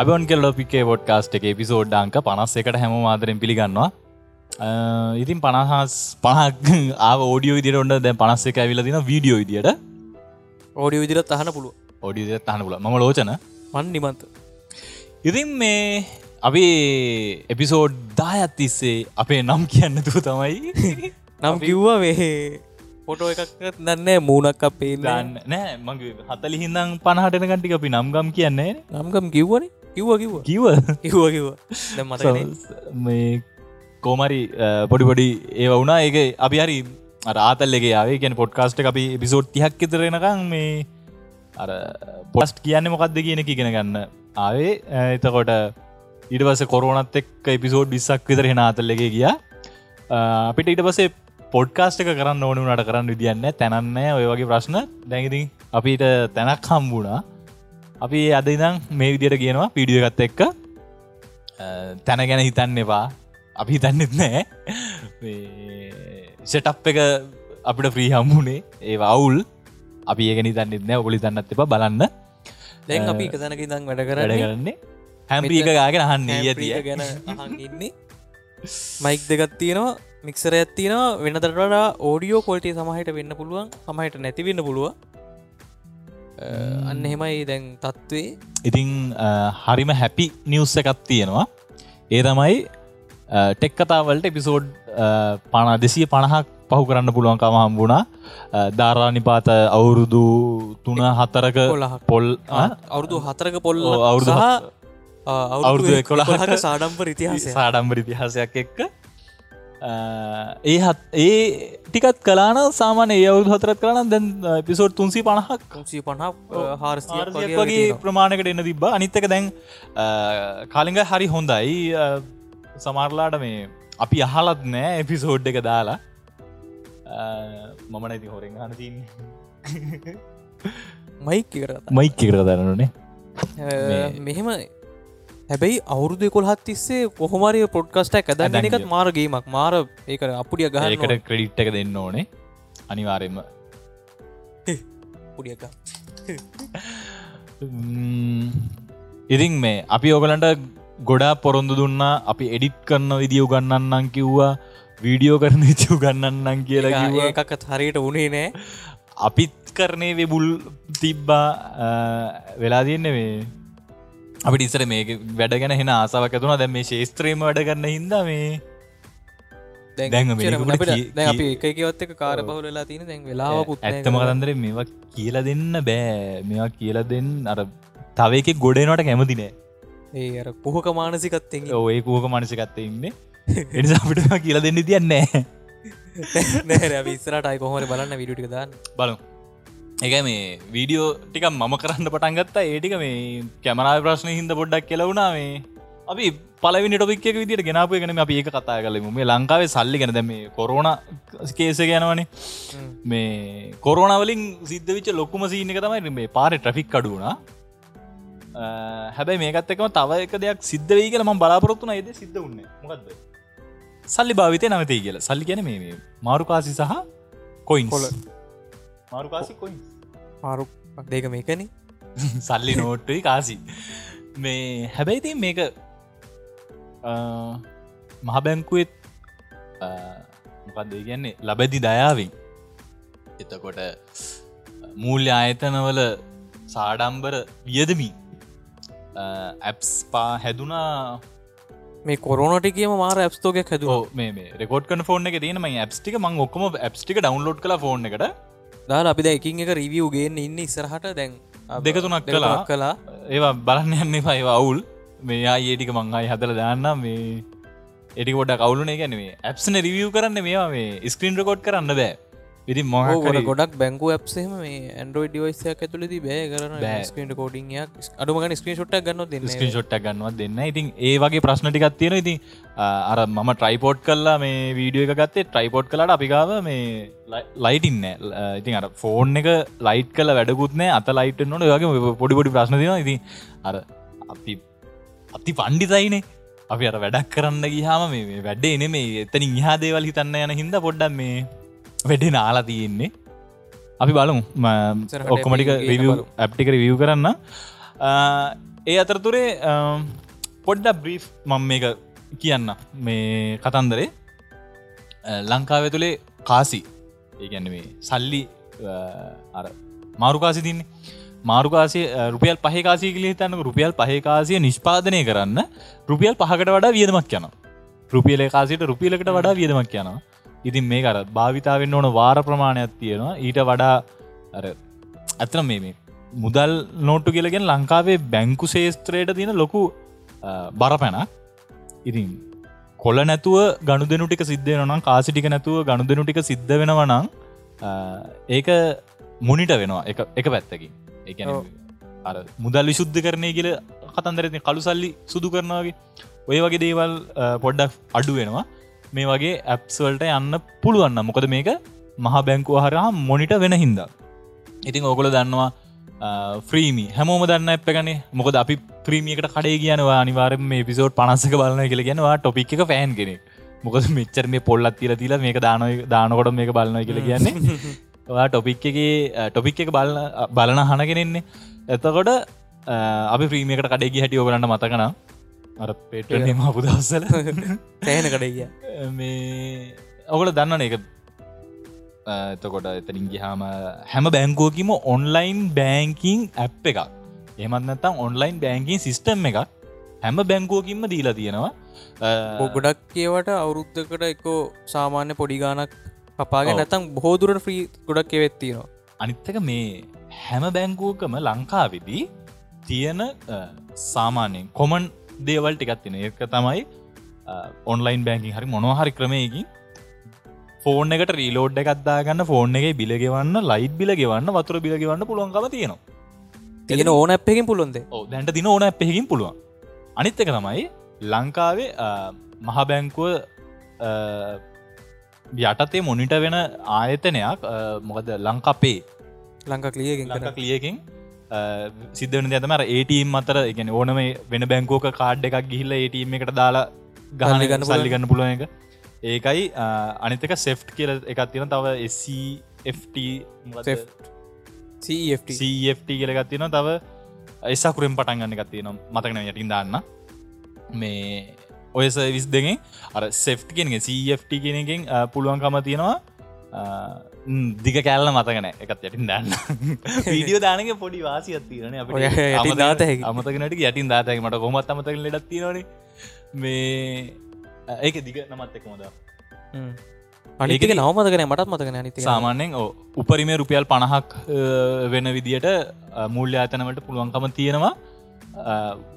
අබන් කෙල්ලොපිකේ ොඩ්කාස්ට් එක පිසෝඩ් අංක පනස් එකට හැම මාතරෙන් පිළිගන්නවා. ඉතින් පනහස් පහක් ඕඩියෝ විදිර ඔන්න දැ පනස්ස එක ඇවිල දින වීඩියෝ විදියට. ඕඩිය විදිරත් අහන පුළුව ඔඩිය තහන පුල ම ලෝචන. මන් නිමන්ත. ඉතින් මේ අපි එපිසෝඩ් දායත් තිස්සේ අපේ නම් කියන්න තු තමයි. නම් කිව්වා වේ පොටෝ එකක් දන්න මූනක් අපේ ගන්න නෑ මගේ හතලි හිදම් පණහටන කටික අපි නම්ගම් කියන්නේ නම්ගම් කිව්වන කිව්ව කිව්ව. කිව කිව්ව කිව්ව. මත මේ කෝමරි පොඩිපොඩි ඒ වුණා. ඒක අපි හරි රාතල්ලගේ යාවේ ගැන පොඩ්කාස්ට අපි පිසෝට් තිහක් ඉතරෙනකං මේ අර පොස්ට් කියන්න මොකක්ද කියන ඉගෙන ගන්න ආවේ. එතකොට ඊට පස කොරුණත් එක් එපිසෝඩ් විස්සක් විතර හෙන අතල්ලගේ ගිය. අපිට ඊට පසේ පොඩ්කාස්ට එක කරන්න ඕනුනට කරන්න විදින්න තැනන්න ඔය වගේ ප්‍රශ්න. දැඟති අපිට තැනක් හම්බුණා අපි අද ඉදම් මේ විදියට කියනවා පිඩියගත්ත එක්ක. තැන ගැන හිතන්න එපා. අපි හිතන්නෙත් නෑ. සෙටප් එක අපිට ්‍රී හම්බුණේ ඒ අවුල්. අපි ඒගෙන තන්නෙත් නෑ. ඔගොලි තන්නත් එප. බලන්න. දැන් අපි එක තැනක ඉදං වැඩ වැඩ කරන්න. කරන්නේ හැම්පික ගාගෙන අහන්නේ ඇතිය ගැන ඉන්නේ. මයික් දෙගත් තියෙනවා. මික්සර ඇත්තිනවා වෙනදට වඩා ඕඩියෝ කොල්ටේ සමහට වෙන්න පුළුවන්. සමහට නැතිවෙන්න පුළුව අන්න එහෙමයි දැන් තත්ත්වේ ඉතිං හරිම හැපි නිවස්ස එකත් තියෙනවා. ඒ තමයි ටෙක් කතාවලට එපිසෝඩ් පණ දෙසිය පණහක් පහු කරන්න පුළුවන්කම හම්බුණා. ධාරානිපාත අවුරුදු තුන හතරක. පොල් අවුරුදු හතරක ඔව්, අවුරුදු අවුරුදු එකොළහක සාඩම්පර ඉතිහාසය සාඩම්බර ඉතිහාසයක් එක්ක ඒ හත් ඒ ටිකත් කලාන සාමාන ඒ අවුදු හතරත් කරන දැන් පිසෝට් තුන්සි පණහක් තුන්සී පණක් හාරසියක් වගේ ප්‍රමාණකට එන්න තිබ්බ. අනිත්තක දැන් කාලිග හරි හොඳයි. සමරලාට මේ අපි අහලත් නෑ එපිසෝඩ් එක දාලා. මම නැති හොරෙන් හන තින් මයික් කර මයික් කර දරනුනේ මෙහෙම හැබැයි අවුරුදු කොල්හත් තිස්සේ කොහොමරය පොඩ්කස්ටක් ඇදන්න එකත්. මාරගේීමක් මාර ඒක අපපුඩිය ගහකට ක්‍රඩිට් එක දෙන්න ඕනේ. අනිවාරෙන්ම පුඩියක ඉතින් මේ අපි ඕගලන්ට ගොඩා පොරොන්දු දුන්නා. අපි එඩිට් කරන්න විදිියව ගන්නන්නම් කිව්වා. වීඩියෝ කරන චව ගන්නන්නම් කියලා ඒකත් හරියට උනේ නෑ. අපිත් කරනේ වෙබුල් තිබ්බා. වෙලා තියන්නේ මේ අපිට ඉස්සර මේ වැඩ ගැන හෙන ආසාවක් ඇතුන දැ මේ ශේස්ත්‍රීම වැඩ කරන්න හිද මේ දැ අපි එකකවත් එක කාර පහුල වෙලා තින දැන් වෙලාවකුත් නෑ ඇත්තම. කතන්දර මේවා කියල දෙන්න බෑ. මේවා කියල දෙන්න අර තව එක ගොඩනට කැමතිනෑ ඒ අර පුහක මානසිකත්තෙන් ඔය කූක මනසිකත්ත ඉන්න. එනිසාපිට කියල දෙන්න තියන්නේ නෑ. විස්සරටයි කොහොර බලන්න විඩිටික දාන්න. බලු එක මේ වීඩියෝ ටික මම කරන්න පටන්ගත්තා ඒටික මේ කැමරාය ප්‍රශ්න හිද පොඩ්ඩක් කෙලවුණා මේ. අපි පලවි ටොපික් විදිට ගෙනාපු එකන අපි ඒක කතා කලෙම මේ ලංකාවේ සල්ලි ගැන. දැම කොරුණ කේස ගැනවනේ මේ කොරනවලින් සිද්ධ විච ලොකුම සීන එක තමයි මේ පාර ට්‍රෆික් අඩුවනා හැබැයි මේකත් එකම තව එක දෙයක් සිද්ධ වී කියල ම බලාපොරොත්තුන ඒද සිද්ධ වන්න මොකක්ද සල්ලි භාවිතය නවතේ කියලා. සල්ලි ගැන මේ මාරුකාසි සහ කොයින් කොල. මාරුකාසි කොයින් මාරු දෙක මේකන. සල්ලි නෝට්ටයි කාසි. මේ හැබැයිති මේක මහබැංකුවත් මොකක්ද කියන්නේ ලබැදි දයාවෙන්. එතකොට මූල්‍ය ආයතනවල සාඩම්බර වියදමී ඇප්ස් පා හැදුනා. මේ කොරනට කියම මාර ඇප්ස්තෝගයක් හැදුව මේ රෙකෝඩ් කන ෆෝන් එක තියෙන ම ඇප්ටික මං ඔක්කම ඇප්ටික ඩවන්ලෝඩ් කලා ෆෝන් එකට දා අපි දැකින් එක රිවියව්ගේන්න ඉන්න ඉස්සරහට දැන් දෙක තුනක් කළා. කලා ඒවා බලන්න යන්න එපා ඒවා අවුල්. මේ ඒටික මංහයි හදල දාන්න මේ එටි ොඩ කවුලුන ගැනේ ඇප්න රිවියව කරන්න මේවා මේ ස්ක්‍රීන් රකෝඩ් කරන්න බෑ ගොඩ මොහකට ගොඩක් බැංකු ඇප්සේම මේ ඇන්ඩරෝඩ ඩිවයිසයක් ඇතුලෙදි බෑ. කරන කෝඩියක් අඩුමගන ස්ක්‍රීන් ෂොට්ක් ගන්න ස්ක්‍රීන් ෂොට්ට ගන්නවා දෙන්න? ඉතින් ඒ වගේ ප්‍රශ්නටිකත් තියෙන ඉතින් අර මම ට්‍රයිපෝට් කරලා මේ වීඩියෝ එක ගත්තේ. ට්‍රයිපෝට් කලාට අපිකාව මේ ලයිටන්න ඉතින් අර ෆෝන් එක ලයිට් කල වැඩකුත්නෑ අත ලයිට නොට වගේ පොඩිපොඩි ප්‍රශ්න දෙෙන ඉතින් අර අපි අති පණ්ඩිතයිනේ. අපි අර වැඩක් කරන්න ගිහාම මේ වැඩේ එන මේ එතනින් ඉහා දේවල් හිතන්න යන හිද පොඩ්ඩම් මේ වැඩේ නාලා තියෙන්නේ. අපි බලමු. ඔක්කොමටික. ඇප්ටික රිවිය කරන්න. ඒ අතරතුරේ පොඩ්ඩ බ්‍රී් මං මේක කියන්න. මේ කතන්දරේ. ලංකාව තුළේ කාසි. ඒගැන මේ සල්ලි අර මාරුකාසි තින්නේ මාරුකාසය රුපියල් පහකාසි කලේ තන්න රුපියල් පහකාසිය නිෂ්පාදනය කරන්න රුපියල් පහකට වඩා වියදමක් යන රුපියල කාසිට රුපියලකට වඩා වියදමක් යනවා ඉතින් මේ අර භාවිතාවෙන් ඕන වාර ප්‍රමාණයක් තියෙනවා. ඊට වඩා අර ඇතන මේ මුදල් නෝට්ටු කියලගෙන ලංකාවේ බැංකු ශේස්ත්‍රයට තියෙන ලොකු බර පැනක් ඉතින් කොල නැතුව ගණු දෙනු ටික සිද්ධ නම් කාසිටික නැතුව ගණු දෙනු ටික සිද්ධ වෙනවනං ඒක මුනිට වෙනවා එක පැත්තකින්. එක අර මුදල් විශුද්ධ කරනය කියල කතන්දරති කළු සල්ලි සුදු කරනවාගේ ඔය වගේ දේවල් පොඩ්ඩක් අඩු වෙනවා මේ වගේ ඇප්ස්වල්ට යන්න පුළුවන්න මොකද මේක මහ බැංකුව හරහා මොනිට වෙන හින්දා. ඉතින් ඕකොල දන්නවා ෆ්‍රීමි හැමෝම දන්න එප ගනේ මොකද අපි ප්‍රීමියකට කඩේ කියනවා අනිවාරම මේ පිසෝට් පනස්සක බලන කියල ගෙනවා ටොපික් එක ෆෑන් කෙනෙ මොකද මෙච්චර මේ පොල්ලත් තිල තිල මේක දාන දානකොට මේක බලන්න කියල කියන්නේ. ටොපික් එක ටොපික් එක බල බලන හනගෙනෙන්නේ එතකොට අපි ප්‍රීමියකට කඩේගි හැටි ඔබලන්න මතකන අර පෙටම පුදස්සල තෑන කඩේ මේ ඔගල දන්න එක එතකොට එතරින් ගිහාම හැම බැංකුවකිම ඔන්ලයින් බෑංකින් ඇප් එකක්. එමත් නැතම් ඔන්ලයින් බෑංකින් සිිස්ටම් එකක් හැම බැංකුවකින්ම දීලා තියෙනවා. ගොඩක් කියවට අවුරුද්ධකට එකෝ සාමාන්‍ය පොඩිගානක් කපාගෙන නැතම් බොහෝදුරට ්‍රී ගොඩක් කෙවෙත්තිනවා අනිත්තක මේ හැම බැංකුවකම ලංකාවිදී තියෙන සාමාන්‍යයෙන් කොමන් දේවල් ටිකත් තින ඒක තමයි ඔන්ලයින් බැංකින් හරි මොනහරි ක්‍රමයකින් ෆෝන් එකට රීලෝඩ් එකත්දාගන්න ෆෝන් එක බිලගෙවන්න ලයිට් බිලගෙවන්න වතුර බිලගෙවන්න පුළුවන්කම තියෙනවා. තියෙන ඕන අප්පකින් පුළුවන්ද? දැන්ට දින ඕන අපහෙකින් පුළුවන්. අනිත් එක තමයි ලංකාවේ මහ බැංකුව යටතේ මොනිට වෙන ආයතනයක් මොකද ලංකාපේ ලංකා කලියකින් ලංකා කලියකින් සිද්ධන ඇතමර ඒටම් අතර එකන ඕනම වෙන බැංකෝක කාඩ් එකක් ගිහිල්ල ඒටම් එකට දාලා ගහන ගන්න සල්ලි ගන්න පුළුවන් එක. ඒකයි අනිතක සෙෆ්ට් කියල එකක් තියෙන තව CFT කියලගත් තියෙන තව එසාකුරෙන් පටන් ගන්න එකත් තියෙන මතකන යටින් දාන්න. මේ ඔය සවිස් දෙගෙන් අර සෙෆ්ට් කියෙනගේ CFT කියෙනකින් පුළුවන්කම තියෙනවා දිග කෑල්ල මතකන එකත් යටින් දන්න වීඩියෝ දානක පොඩි වාසිත් තිරන දාත අමතකනට යටින් දාතක මට කොමත් අමතක ලෙඩත් තියෙනවන මේ ඒක දිග නමත් එකමද අනික නවමතකන මටත් මතකන අනිති සාමාන්‍යෙන් උපරිමේ රුපියල් පණහක් වෙන විදියට මුල්්‍ය අතනවට පුළුවන්කම තියෙනවා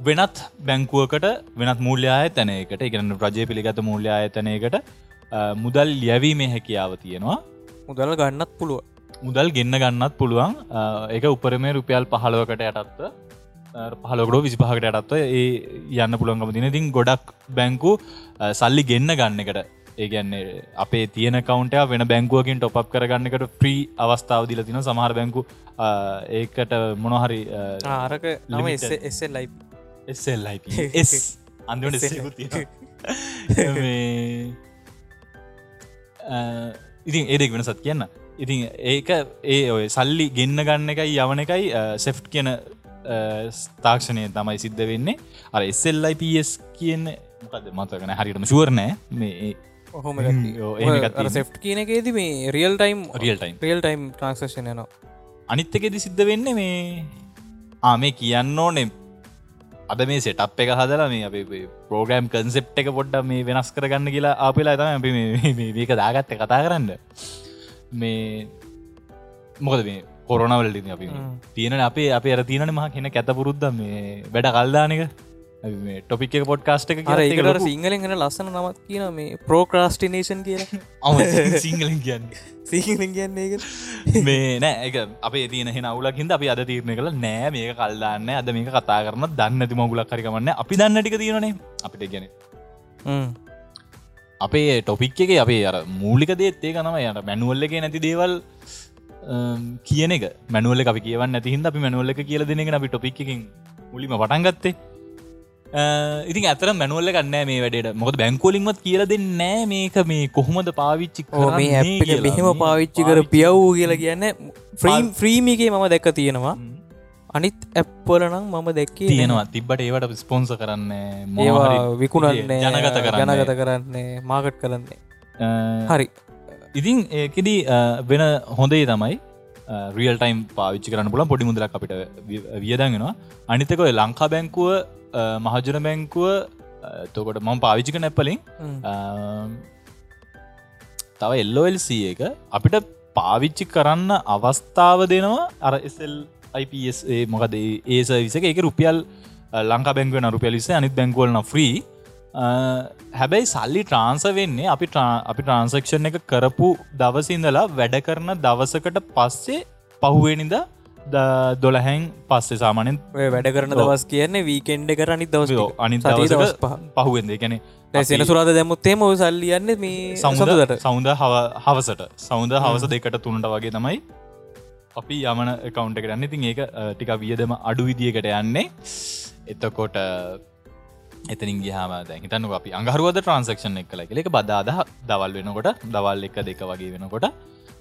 වෙනත් බැංකුවකට වෙනත් මූල්‍යය තැනයකට එකන රජය පිළිගත මූල්‍ය අයතනයකට මුදල් ලියවීමේ හැකියාව තියෙනවා මුදල් ගන්නත් පුළුව මුදල් ගෙන්න්න ගන්නත් පුළුවන්. එක උපරමේ රුපියල් පහලවකට යටත්ව පහලොකඩෝ විසිපහකට යටත්ව ඒ යන්න පුළුවන්ගම දින තින් ගොඩක් බැංකු සල්ලි ගෙන්න්න ගන්න එකට ඒගැන්නේ අපේ තියන කවන්ට වෙන බැංකුවකින් ටොප් කරගන්නකට ප්‍රී අවස්ථාව දිල තින සමහර බැංකු ඒකට මොනොහරි ආරක නම එස්සෙල්ලයි එස්සෙල්ලයි අන්දට ඉතින් ඒදෙක් වෙනසත් කියන්න. ඉතින් ඒක ඒ ඔය සල්ලි ගෙන්න්න ගන්න එකයි යවන එකයි සෙෆ්ට් කියන ස්ථාක්ෂණය තමයි සිද්ධ වෙන්නේ. අර එස්සෙල්ලයිPS කියන්න මොකද මතකන හරිටම ශුවරනෑ මේ ඔහොම සෙෆ් කියන එකේද මේ real time real time real time ට්‍රන්ක්ෂන නවා අනිත්තකෙද සිද්ධ වෙන්න මේ ආමේ කියන්න ඕනෙ අද මේ සෙටප් එක හදලා මේ අප පෝග්‍රම් කන්සෙප් එක පොඩ්ඩ මේ වෙනස් කරගන්න කියලා අපිලා තම අපි මේක දාගත්ත කතා කරන්න. මේ මොකද මේ කොරනවලට අපි තියෙන අපේ අප අර තියන මහ කෙන කැත පුරුද්ද මේ වැඩ කල්දානක ටොපික් පොඩ්කාස්ට ඒකට සිංහලෙන් ගෙන ලස්සන නමත් කියන මේ ප්‍රෝක්‍රස්ටිනේෂන් කියලා. සිංහලින් කියන්න. සිංහලින් කියන්නේ මේ නෑ එක අපේ තියන හෙන අවුලකින්ද අපි අද තීරණය කළ නෑ මේක කල්දාන්න අද මේක කතා කරන දන්න ති මගුලක් කරිකමන්න අපි දන්න ටික තියෙනනේ අපිට ගැන අපේ ටොපික් එක අපේ අර මූලික දේත්තේ කනම යට මැනුවල්ල එක නැති දේවල් කියන මැනුවල අපි කියවන්න ඇතිහිද අපි මැනුවල්ල එක කියල දෙනෙ අපි ටොපික්කින් මුලිම පටන්ගත්තේ ඉතින් ඇතර මැනුවල්ල ගන්න මේ වැඩට. මොකද බැංකෝලින්මත් කියල දෙන්න මේක මේ කොහොමද පාවිච්චි මෙහෙම පාවිච්චි කර පියව් කියලා කියන්න ෆ්‍රීම් ෆ්‍රීමිගේ මම දැක්ක තියෙනවා. අනිත් ඇප්පල නම් මම දැක්කේ තියෙනවා. තිබ්බට ඒවට ස්පොන්ස කරන්න ඒවා විකුණන්නේ ජනගත ජනගත කරන්නේ මාකට් කරන්නේ. හරි. ඉතින් ඒකෙදී වෙන හොඳේ තමයි රියල් ටයිම් පාවිච්චි කරන්න පුලන් පොඩි මුදලක් අපිට වියදගෙනවා අනිතකොය ලංකා බැංකුව මහජන බැංකුව තොකොට මම පාවිච්චික නැප්පලින් තව එල්ලෝල්සී එක අපිට පාවිච්චි කරන්න අවස්ථාව දෙනවා. අර එසල් IPS මොකද ඒස විසක එක. රුපියල් ලංකා බැංගුව රුපියල් විස අනිත් බැංගුවලන ෆ්‍රී හැබැයි සල්ලි ට්‍රාන්ස වෙන්නේ අපි අපි ට්‍රන්සක්ෂන් එක කරපු දවසිඳලා වැඩ කරන දවසකට පස්සේ පහුවෙනිද දොළහැන් පස්සේ සාමානෙන් වැඩ කරන දවස් කියන්නේ වීකෙන්ඩ කර අනිත් දවස අනි දවස පහුවෙන්ද ගැන සෙන සුරාද දැමුත්තේම සල්ලියන්න මේ සමුදට. සෞන්ද හවසට. සෞන්ද හවස දෙකට තුනට වගේ තමයි අපි යමන කවුන්ට කරන්න ඉතින් ඒක ටික වියදම අඩු විදිියකට යන්නේ. එතකොට එතනින් ගහම හිතන්න අපි අඟහරුවද ට්‍රන්සක්ෂන් එක් කල එක බදාද දවල් වෙනකොට දවල් එක දෙක වගේ වෙනකොට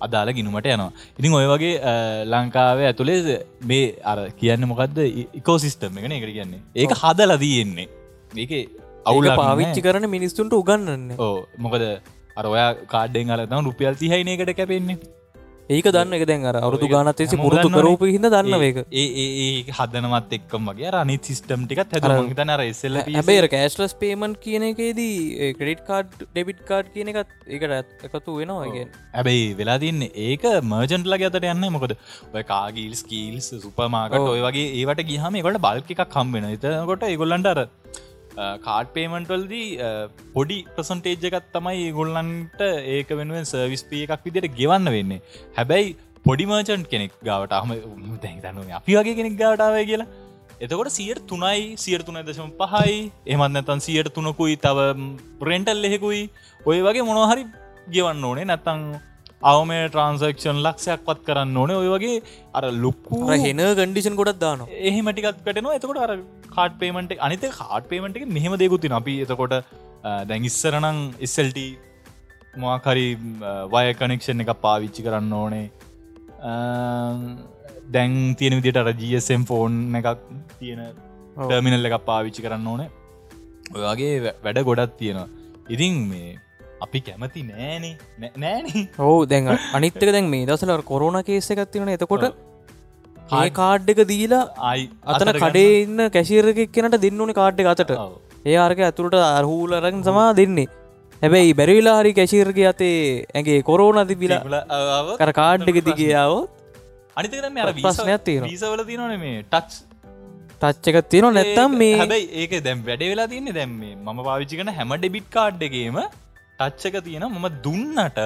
අදාල ගිනුමට යනවා. ඉතින් ඔය වගේ ලංකාවේ ඇතුළේ මේ අර කියන්න මොකක්ද ඉකෝසිිස්ටම් එකන එකට කියන්නේ. ඒක හදලදීයෙන්නේ ඒක අවුල පාවිච්චි කරන මිනිස්තුන්ට උගන්නන්න ඕ මොකද අර ඔයා කාඩෙන් අලතම රුපියල් තිහයිනකට කැපෙන්නේ ඒක දන්න එක දැන් අර අවුදු ගානත්තේසි පුරුදු කරූප හිද දන්න ඒක. ඒ හදනවත් එක්කම වගේ රනි සිිස්ටම් ටිකත් හැ තන එසල හැබේර කෑස්ලස් පේමන් කියන එකේදී ක්‍රඩිට් කාඩ් ඩෙබිට් කාඩ් කියන එකත් ඒකට එකතු වෙනවාගේ ඇබැයි වෙලා තින්නේ ඒක මර්ජන්ට්ල අතට යන්න මොකද? ඔය කාගිල් ස්කීල්ස් සුපමාකට ඔය වගේ ඒවට ගහම එකට බල්ක එකක් කම්බෙන එතකොට ඒගොල්ලන්ට අර කාඩ් පේමන්ටල්දී පොඩි ප්‍රසන්ටේජ් එකත් තමයි ගොල්ලන්ට ඒක වෙනුවෙන් සර්විස් පිය එකක් විදිට ගෙවන්න වෙන්නේ. හැබැයි පොඩි මර්චන්් කෙනෙක් ගවට අහම දැහිතන්න අපි වගේ කෙනෙක් ගවටාව කියලා. එතකොට සියට තුනයි සියට තුනයි දශම පහයි එමත් නැතන් සියට තුනකුයි තව ප්‍රෙන්ටල් එහෙකුයි ඔය වගේ මොනොහරි ගෙවන්න ඕනේ. නැත්තං අවම ට්‍රන්සක්ෂන් ලක්ෂයක් පත් කරන්න ඕනේ. ඔය වගේ අර ලොක්කු හෙන ගඩිෂන් ගොඩක් දාන එහි මටිකත් කටනවා එතකොට අර කාඩ් පේමට අනිත කාඩ් පේමට එක මෙහෙම දෙකුත්තින අපි එතකොට දැන් ඉස්සරනං ඉස්සල්ට මොකරි වය කනෙක්ෂන් එක පාවිච්චි කරන්න ඕනේ. දැන් තියෙන විදිට රජSම් ෆෝන් එකක් තියෙන ටර්මිනල් එකක් පාවිච්චි කරන්න ඕනේ. ඔයගේ වැඩ ගොඩත් තියෙනවා. ඉතින් මේ අපි කැමති නෑනේ. නෑන. හෝ දැන් අනිත්තක දැන් මේ දසල කොරුණ කේස එකක් තිවන එතකොට ආය කාඩ් එක දීලා අයි අතන කඩේ ඉන්න කැශීරක කෙනට දෙන්නන කාඩ් එක අතට. ඒ ආර්ක ඇතුළට අරහූලරන් සමා දෙන්නේ. හැබැයි බැරිවිලා හරි කැශීර්ග අතේ ඇගේ කොරෝන තිබිලා කර කාඩ් එක දිගියාවත් අනිතක ප්‍රශ්නයක් තියෙන වීසවල තියනන මේ ටච් ටච්චක තියෙන නැත්තම් මේ හැබයි ඒක දැම් වැඩ වෙලා තියන්නේ දැම් මේ මම පාවිච්චිකන හැම ඩෙබිට් කාඩ් එකේම ටච්චක තියෙන මම දුන්නට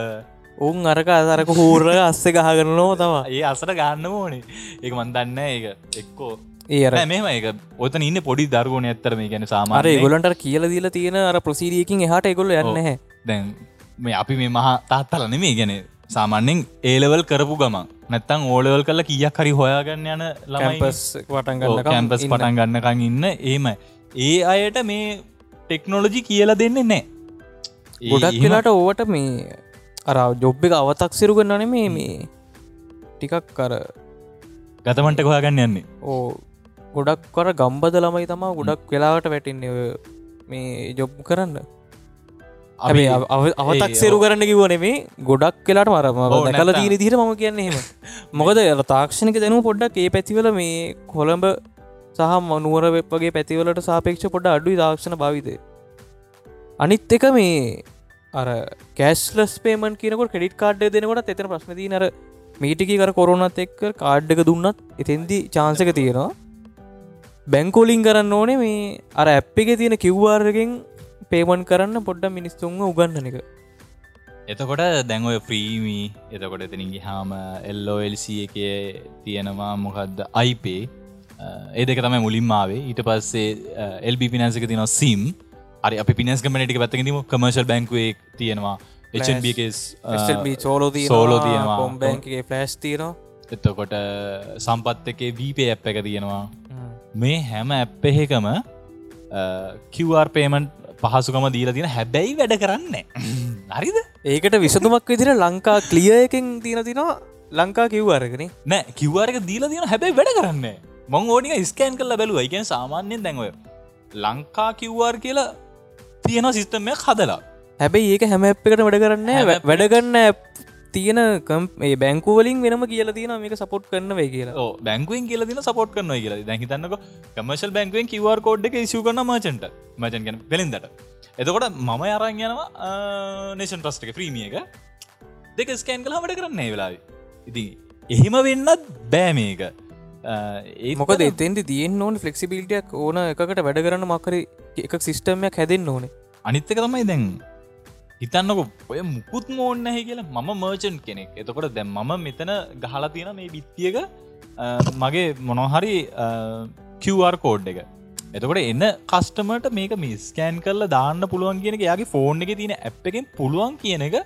උන් අරක අසරක හූර අස්ස ගහගරනෝ තම. ඒ අසට ගන්න ඕනේ. ඒක මන්දන්න ඒක. එක්කෝ. ඒර මෙම එක ඔතන ඉන්න පොඩි දරුවන ඇත්තර මේ ගැන සාමාර ගොලන්ට කියල දීල තියෙන අර ප්‍රසිරියකින් එහට එකොල්ල යන්න හැ දැන් මේ අපි මේ මහා තාත්තල නෙමේ ගැන සාමාන්‍යෙන් ඒලවල් කරපු ගම නැත්තං ඕලවල් කල්ල කියක් හරි හොයාගන්න යන ලමයිපස් වටන්ගන්න කැම්පස් පටන් ගන්නකං ඉන්න. ඒම ඒ අයට මේ ටෙක්නෝලජි කියල දෙන්නේ නෑ. ගොඩක් වෙලාට ඕවට මේ අර ජොබ් එක අවතක් සිරු කරන්නන මේ. ටිකක් කර ගතමන්ට කොයාගන්න යන්නේ. ඕ ගොඩක් කර ගම්බද ළමයි තමා ගොඩක් වෙලාවට වැටින්නේ මේ ජොබ් කරන්න. අවතක් සෙරු කරන්න කිවන මේ ගොඩක් කියලාට මරම කල දීන දිර ම කියන්නේ හෙම මොකද තාක්ෂණක දැනු පොඩ්ඩක් ඒ පැතිවල මේ කොළඹ සහ මනුවර වෙප්ගේ පැතිවලට සාපේක්ෂ පොඩ අඩුයි තාක්ෂණ භවිතය. අනිත් එක මේ අර කෑස්ලස් පේමන් කියනකොට කෙඩිට කාඩ්ඩ දෙනකොට එතන ප්‍රශ්නති නර මීටිකි කර කොරුණත් එක්ක කාඩ්ඩක දුන්නත් එතෙන්දි චාන්සක තියෙනවා. බැංකෝලිං කරන්න ඕනේ මේ අර ඇප් එක තියෙන කිව්වාර්ගෙන් පේමන් කරන්න පොඩ්ඩ මිනිස්තුන්ව උගන්නන එක. එතකොට දැන්ඔය ෆ්‍රීමී එතකොට එතනින්ගේ හාම එල්ලෝල්C එක තියෙනවා මොකක්ද අයිපේ ඒ දෙක තමයි මුලින්මාවේ ඊට පස්සේ එල්බි පිනන්සක තිනවා සිම් අරි අපි පිනස් කමනටික පැත්තකිදීම කමර්ශල් බැංකුවේ තියෙනවා. HBකස් සෝලෝ සෝලෝ තියෙනවා. කොම්බැන්ගේ ෆලස්් තියනවා. එතකොට සම්පත් එකේ වීපේ ඇප් එක තියෙනවා. මේ හැම ඇප් එහෙකම කිවර් පේමන්ට් පහසුකම දීල තින හැබැයි වැඩ කරන්න හරිද? ඒකට විසතුමක් විදිර ලංකා කලිය එකෙන් තියෙන තිනවා. ලංකා කිව්වාරගෙන නෑ කිව්වාරක දීලා තියෙන හැබැයි වැඩ කරන්න මං ඕනික ස්කෑන් කල්ල බැලුව. එකෙන් සාමාන්‍යයෙන් දැන්ව ලංකා කිව්වාර් කියලා තියෙන සිිස්ටම්මයක් හදලා. හැබැයි ඒක හැම එකට වැඩ කරන්න වැඩගන්න තියෙන කම් බැංකුවලින් වෙනම කියල තින මේක සපොට් කරන්න වේ කියලා. බැංකුවෙන් කියල දින සපොට් කරන කියලා. දැහිතන්නක කමර්ශල් බැංකුවෙන් කිවර් කෝඩ් එක ඉසු කරන මචන්ට මචන් ගැන පෙළින්දට එතකොට මම අරන් යනවා නේෂන් ප්‍රස්ටක ප්‍රීමිය එක දෙක ස්කෑන් කළ හමට කරන්නේ වෙලාව. ඉතින් එහෙම වෙන්නත් බෑ මේක ඒ මොකද එතෙන්ද තියෙන් ඕන ෆලෙක්සිබිලිටියක් ඕන එකට වැඩ කරන්න මකර එක සිිස්ටම්යක් හැදෙන්න්න ඕනේ. අනිත්තක තමයි දැන් හිතන්නක ඔය මුකුත් මෝන්න හැ කියලා මම මර්චන් කෙනෙක්. එතකොට දැම් මම මෙතන ගහලා තියෙන මේ බිත්තියක මගේ මොනොහරි QR කෝඩ් එක. එතකොට එන්න කස්ටමට මේක මිස්කෑන් කරල දාන්න පුළුවන් කියන එක යාගේ ෆෝන් එක තියෙන ඇ් එකෙන් පුළුවන් කියන එක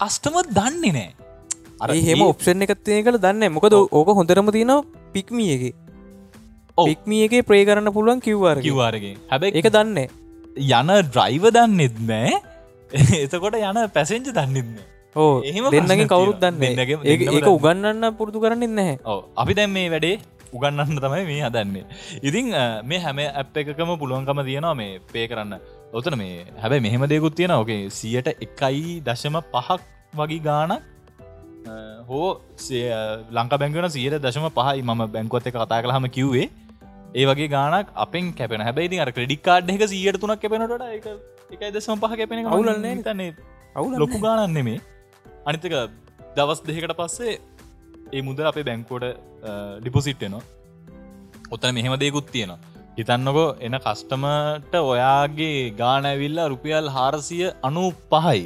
අස්ටම දන්නේ නෑ අර හෙම ඔප්ෂන් එකත්තිය කළ දන්න මොකද ඕක හොඳරම තියෙන පික්මියගේ පික්මියගේ ප්‍රේ කරන්න පුළුවන් කිව්වාර කිවාරගේ හැබැයි එක දන්න යන ඩ්‍රයිව දන්නෙත් නෑ එතකොට යන පැසෙන්ජ දන්නෙත්න ඕ එහෙම දෙන්නගේ කවුරුත්. දන්න දන්න. උගන්නන්න පුරුදු කරන්න නැහැ. ඕ අපි දැන් මේ වැඩේ උගන්නන්න තමයි මේ හදන්නේ. ඉතිං අ, මේ හැම ඇප් එකකම පුළුවන්කම තියෙනවා මේ පේ කරන්න. ඔතන මේ හැබැයි මෙහෙම දෙකුත් තියෙන ඕකේ සියට එකයි දශම පහක් වගේ ගානක් හෝ ලංකා බැංගන සියට දශම පහයි මම බැංකොත් එක කතා කළහම කිව්වේ. ඒ වගේ ගානක් අපෙන් කැපෙන. හැබැයි අර ක්‍රඩි කාඩ් එක සියට තුනක් කැපෙනට එක එකයි දශම පහ කැපෙන එක අවුලක් නෑනේ. තන්නේ අවුල ලොකු ගානන්න නෙමේ අනිතක දවස් දෙකට පස්සේ ඒ මුදල් අපේ බැංකෝට ඩිපොසිට්ටනවා ඔත්තන මෙහෙම දෙකුත් තියෙනවා. හිතන්නකො එන කස්ටමට ඔයාගේ ගානැවිල්ලා රුපියල් හාරසිය අනු පහයි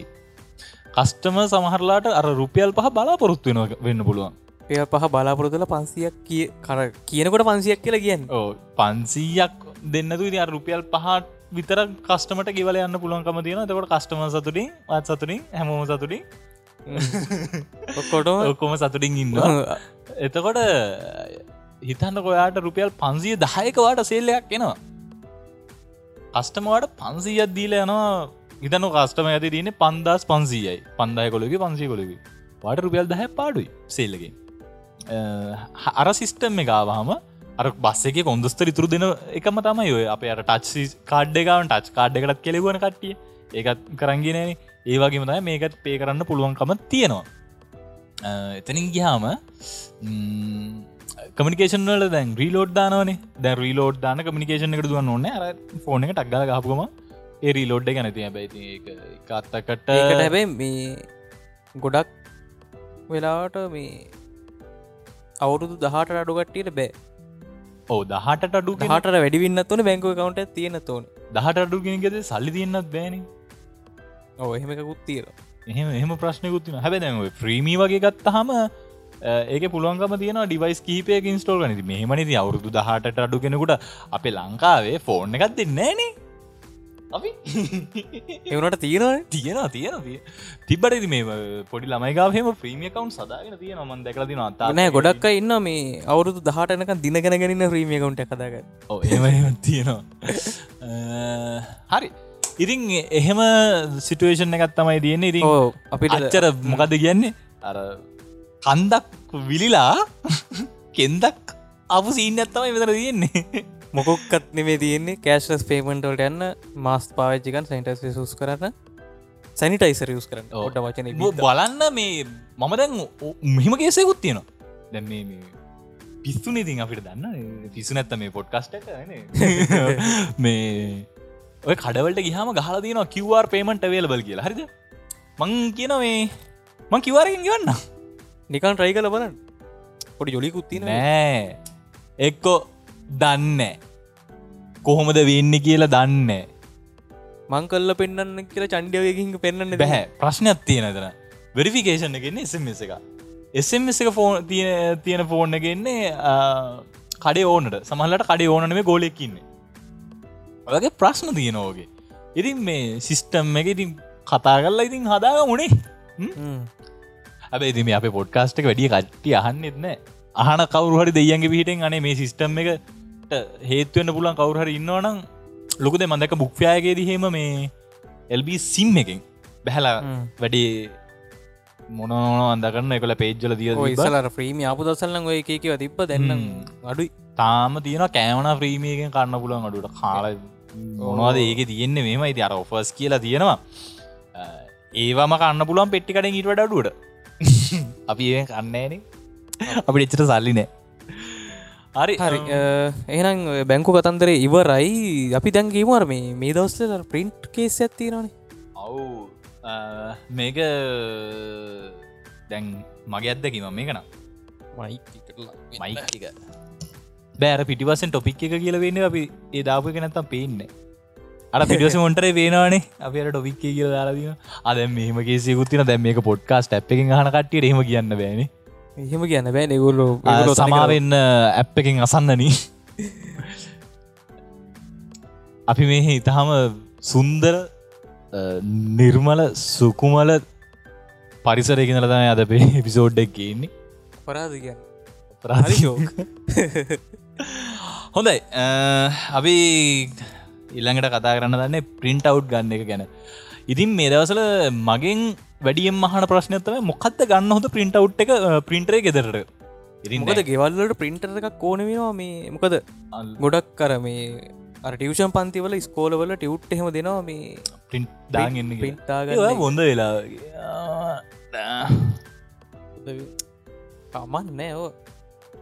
කස්ටම සමහරලාට අර රුපියල් පහ බලාපොරොත්තු වෙන වෙන්න පුළුවන්. එය පහ බලාපොරොතුල පන්සියක් කිය කර කියනකොට පන්සියක් කියලා කියන්න. ඕ පන්සීයක් දෙන්නතු අර රුපියල් පහත් විතර කස්ටමට ගෙවල යන්න පුළුවන්කම තියෙන තකට කස්ටම සතුටින් අත් සතුටින් හැමෝම සතුටින්. ඔක්කොටම ඔක්කොම සතුටින් ඉන්න එතකොට හිතන්න කොයාට රුපියල් පන්සිය දහයකවාට සේල්ලයක් එනවා. කස්ටමවාට පන්සීයක් දීල යනවා හිතන කස්ටම ඇති දන පන්දස් පන්සීයයි. පන්දාය කොළගේ පන්සී කොළවි. වාට රුපියල් දහ පාඩුයි සෙල්ලකින්. අර සිිස්ටම් එකගාවහම අර බස්ස එක කොන්දස්තර ඉතුරු දෙන එකම තමයි ඔය. අප අර ටච් කාඩ්ඩකාවන් ටච් කාඩ් එකටත් කෙලෙවන කට්ටිය. ඒකත් කරංගෙනන ඒ වගේම තමයි මේකත් පේ කරන්න පුළුවන්කම තියෙනවා. එතනින් ගියාම කමිකේෂන් වල දැන් රීලෝඩ් දානවනේ. දැ රීලෝඩ් දාන කමිකේෂන් එකට දුවන්න ඕන්න අර ෆෝන එක ටක්ගල ගහපුම ඒ රීලෝඩ් ගැන තිය බැයි එක අත්තකට හැබැයි මේ ගොඩක් වෙලාවට මේ අවුරුදු දහට අඩුගට්ටියට බෑ. ඕ දහට අඩු හට වැඩිවින්න තුන බැංකුව කවුන්ට තියෙන තෝන දහට අඩු ගෙනගෙද සල්ලි තියන්නත් බෑන. ඕ එහෙමකුත් තිීර එහෙම එහෙම ප්‍රශ්නකුත්තින හැබ ප්‍රීමී වගේ ගත්තහම ඒක පුළුවන්කම තියන ඩිවයිස් කීපය ඉන්ස්ටෝල් නති මෙහමනති අවුරුදු දහට අඩු කෙනෙකුට අපේ ලංකාවේ ෆෝර්න එකත් දෙන්නේනේ අපි? එවනට තියෙනවන? තියෙන තියෙන තිබට මේ පොඩි ළමයිගාවහෙම ප්‍රීමිය කවුන් සදාගෙන තියෙන මන් දැකලති නතා නෑ ගොඩක් ඉන්න මේ අවුරුදු දහටනක දිනගෙනගෙනන්න ්‍රීමියකවුන්ට කදාගන්න එම තියෙනවා. හරි. ඉරිං එහෙම සිටුවේෂන් එකත් තමයි තියෙන්නේ. ඉරින් ඕ අපිට අච්චර මොකද කියන්නේ? අර කන්දක් විලිලා කෙන්දක් අප සීන් ඇත්තමයි මෙතර තියෙන්නේ මොකොක්කත් නෙවේ තියෙන්නේ. කෑශ්ලස් පේමෙන්ටල්ට යන්න මාස් පාවිච්චිකන් සයින්ටස් සුස් කරන්න. සැනිටයිසර යස් කරන්න. ඔඩ වචන බලන්න මේ මම දැන් මෙහෙම කේසයකුත් තියෙනවා. දැන් මේ පිස්සු ඉතින් අපිට දන්න පිසු නැත්ත මේ පොඩ්කස්ට මේ ඔය කඩවලට ගහම ගහලා තියනවා කිවර් පේමට වේලබල් කියලා. හරිද? මං කියන මේ මං කිවරකින් ගවන්න නිකන් ට්‍රයි කල බලන්න. පොඩි ජොලිකුත් තින නෑ. එක්කො දන්න. කොහොමද වෙන්න කියලා දන්න. මං කල්ල පෙන්න්න කියලා චන්ඩියවකින් පෙන්න්න බැහැ. ප්‍රශ්නයක් තියෙන තන වෙරිෆිකේෂන් එකෙන්නේ එසම එක එසම එක ෆෝන් තියෙන ෆෝන් එකෙන්නේ කඩේ ඕනට. සමහලට කඩේ ඕනන මේ ගෝලෙක්කින්නේ ඔගේ ප්‍රශ්න තියෙනෝගේ ඉතින් මේ සිිස්ටම් එක ඉතින් කතා කරලා ඉතින් හදාග මුණේ ඇබ ඉතිම අප පොඩ්කාස්ට් එක වැඩිය කට්ටිය අහන්න එත්න අහන කවරුහරි දෙයන්ගේ පිහිටෙන් අනේ මේ සිිස්ටම් එකට හේත්වවෙන්න පුලන් කවරුහරි ඉන්නවනම් ලොකද මඳක බුක්්‍යයාගේ දිහෙම මේ එල්බි සිම් එකෙන් බැහලා වැඩේ මොනෝන අන්දකරන්න එකල පේජ්ජල දිය ඉසලර ්‍රීම අපපු දසල්ලන් ඔය එකකව තිබ දෙන්නම් හ්ම්. අඩුයි. තාම තියෙන කෑමන ්‍රීමියගෙන් කන්න පුලුවන් අඩුට කාල මොනවාද ඒක තියෙන්නේ මෙම ඉති අර ඔෆස් කියලා තියෙනවා. ඒවම කන්න පුළුවන් පෙට්ටිකට ඊට වඩ අඩුවට. අපි කන්නේන අපි එච්චට සල්ලි නෑ හරි හරි එහනම් බැංකු කතන්දරේ ඉවරයි. අපි දැන් ගීමර මේ මේ දවස්ල ප්‍රින්ට් කේස් ඇත්තිනනේ ඔවු මේක දැන් මගේ අත්දැකීම මේකන මයික බෑර පිටිවසෙන් ටොපික් එක. කියල වෙන්න අපි ඒ දාපු නැත්තම් පේන්නේ අර පිටිවස මොන්ටර පේනවානේ. අපට ටොපික් කියල දාලාදීම අද මෙහම කේසිකුත්තින දැම් මේක පොඩ්කාස්ට ඇ් එක හන කටියට එහම කියන්න බෑනේ එහෙම කියන්න බෑ නෙගුල්ලු සමාවෙන්න ඇප් එකින් අසන්නනී. අපි මේ ඉතහම සුන්දර නිර්මල සුකුමල පරිසරයගෙනලද අද පේ එපිසෝඩ්ඩක් කියන්නේ. කියන්න ප්‍රාතියෝක හොඳයි. අපි ඉල්ළඟට කතා කරන්න දන්නේ ප්‍රින්ට් අවු් ගන්න එක ගැන ඉතින් මේ දවසල මගෙන් වැඩියම් මහන ප්‍රශ්නතම මොකක්ද ගන්න හොඳ ප්‍රින්ට අව් එක ප්‍රින්ටරේ ගෙදරට? ඉරින්මකද ගෙවල්ලට ප්‍රින්ටර් එකක් ඕන වෙනවා මේ මොකද ගොඩක් කර මේ ටියෂන් පන්තිවල ස්කෝලවල ටියුට් එහෙම දෙනවා මේ පින්ට් දාගන්න. පින්ටාග හොඳ වෙලා කමන් නෑ ඕ